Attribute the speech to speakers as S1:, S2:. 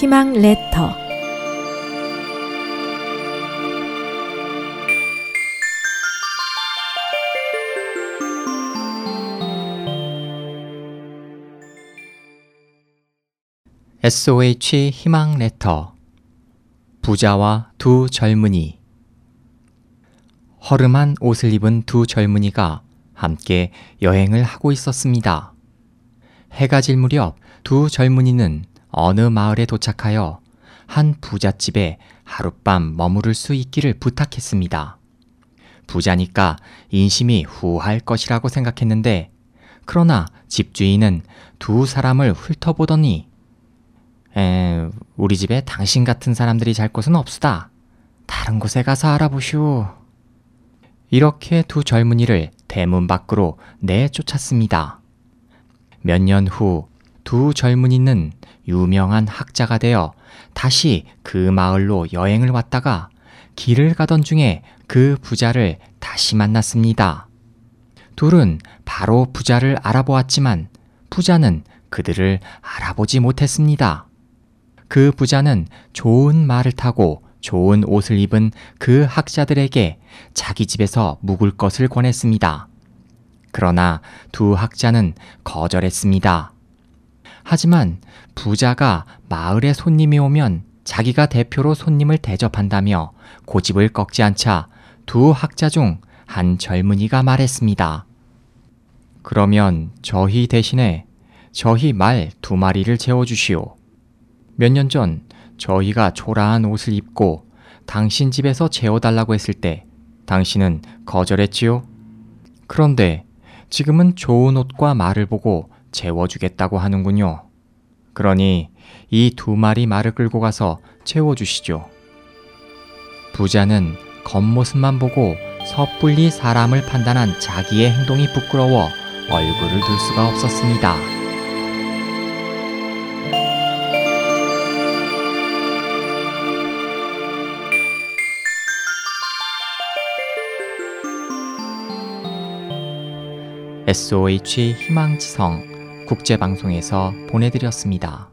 S1: 희망 레터.
S2: SOH 희망 레터. 부자와 두 젊은이. 허름한 옷을 입은 두 젊은이가 함께 여행을 하고 있었습니다. 해가 질 무렵 두 젊은이는 어느 마을에 도착하여 한 부잣집에 하룻밤 머무를 수 있기를 부탁했습니다. 부자니까 인심이 후할 것이라고 생각했는데, 그러나 집주인은 두 사람을 훑어보더니, 에, 우리 집에 당신 같은 사람들이 잘 곳은 없으다. 다른 곳에 가서 알아보시오. 이렇게 두 젊은이를 대문 밖으로 내쫓았습니다. 몇 년 후 두 젊은이는 유명한 학자가 되어 다시 그 마을로 여행을 왔다가 길을 가던 중에 그 부자를 다시 만났습니다. 둘은 바로 부자를 알아보았지만 부자는 그들을 알아보지 못했습니다. 그 부자는 좋은 말을 타고 좋은 옷을 입은 그 학자들에게 자기 집에서 묵을 것을 권했습니다. 그러나 두 학자는 거절했습니다. 하지만 부자가 마을에 손님이 오면 자기가 대표로 손님을 대접한다며 고집을 꺾지 않자 두 학자 중 한 젊은이가 말했습니다. 그러면 저희 대신에 저희 말 두 마리를 재워주시오. 몇 년 전 저희가 초라한 옷을 입고 당신 집에서 재워달라고 했을 때 당신은 거절했지요? 그런데 지금은 좋은 옷과 말을 보고 재워주겠다고 하는군요. 그러니 이 두 마리 말을 끌고 가서 재워주시죠. 부자는 겉모습만 보고 섣불리 사람을 판단한 자기의 행동이 부끄러워 얼굴을 둘 수가 없었습니다. SOH 희망지성 국제방송에서 보내드렸습니다.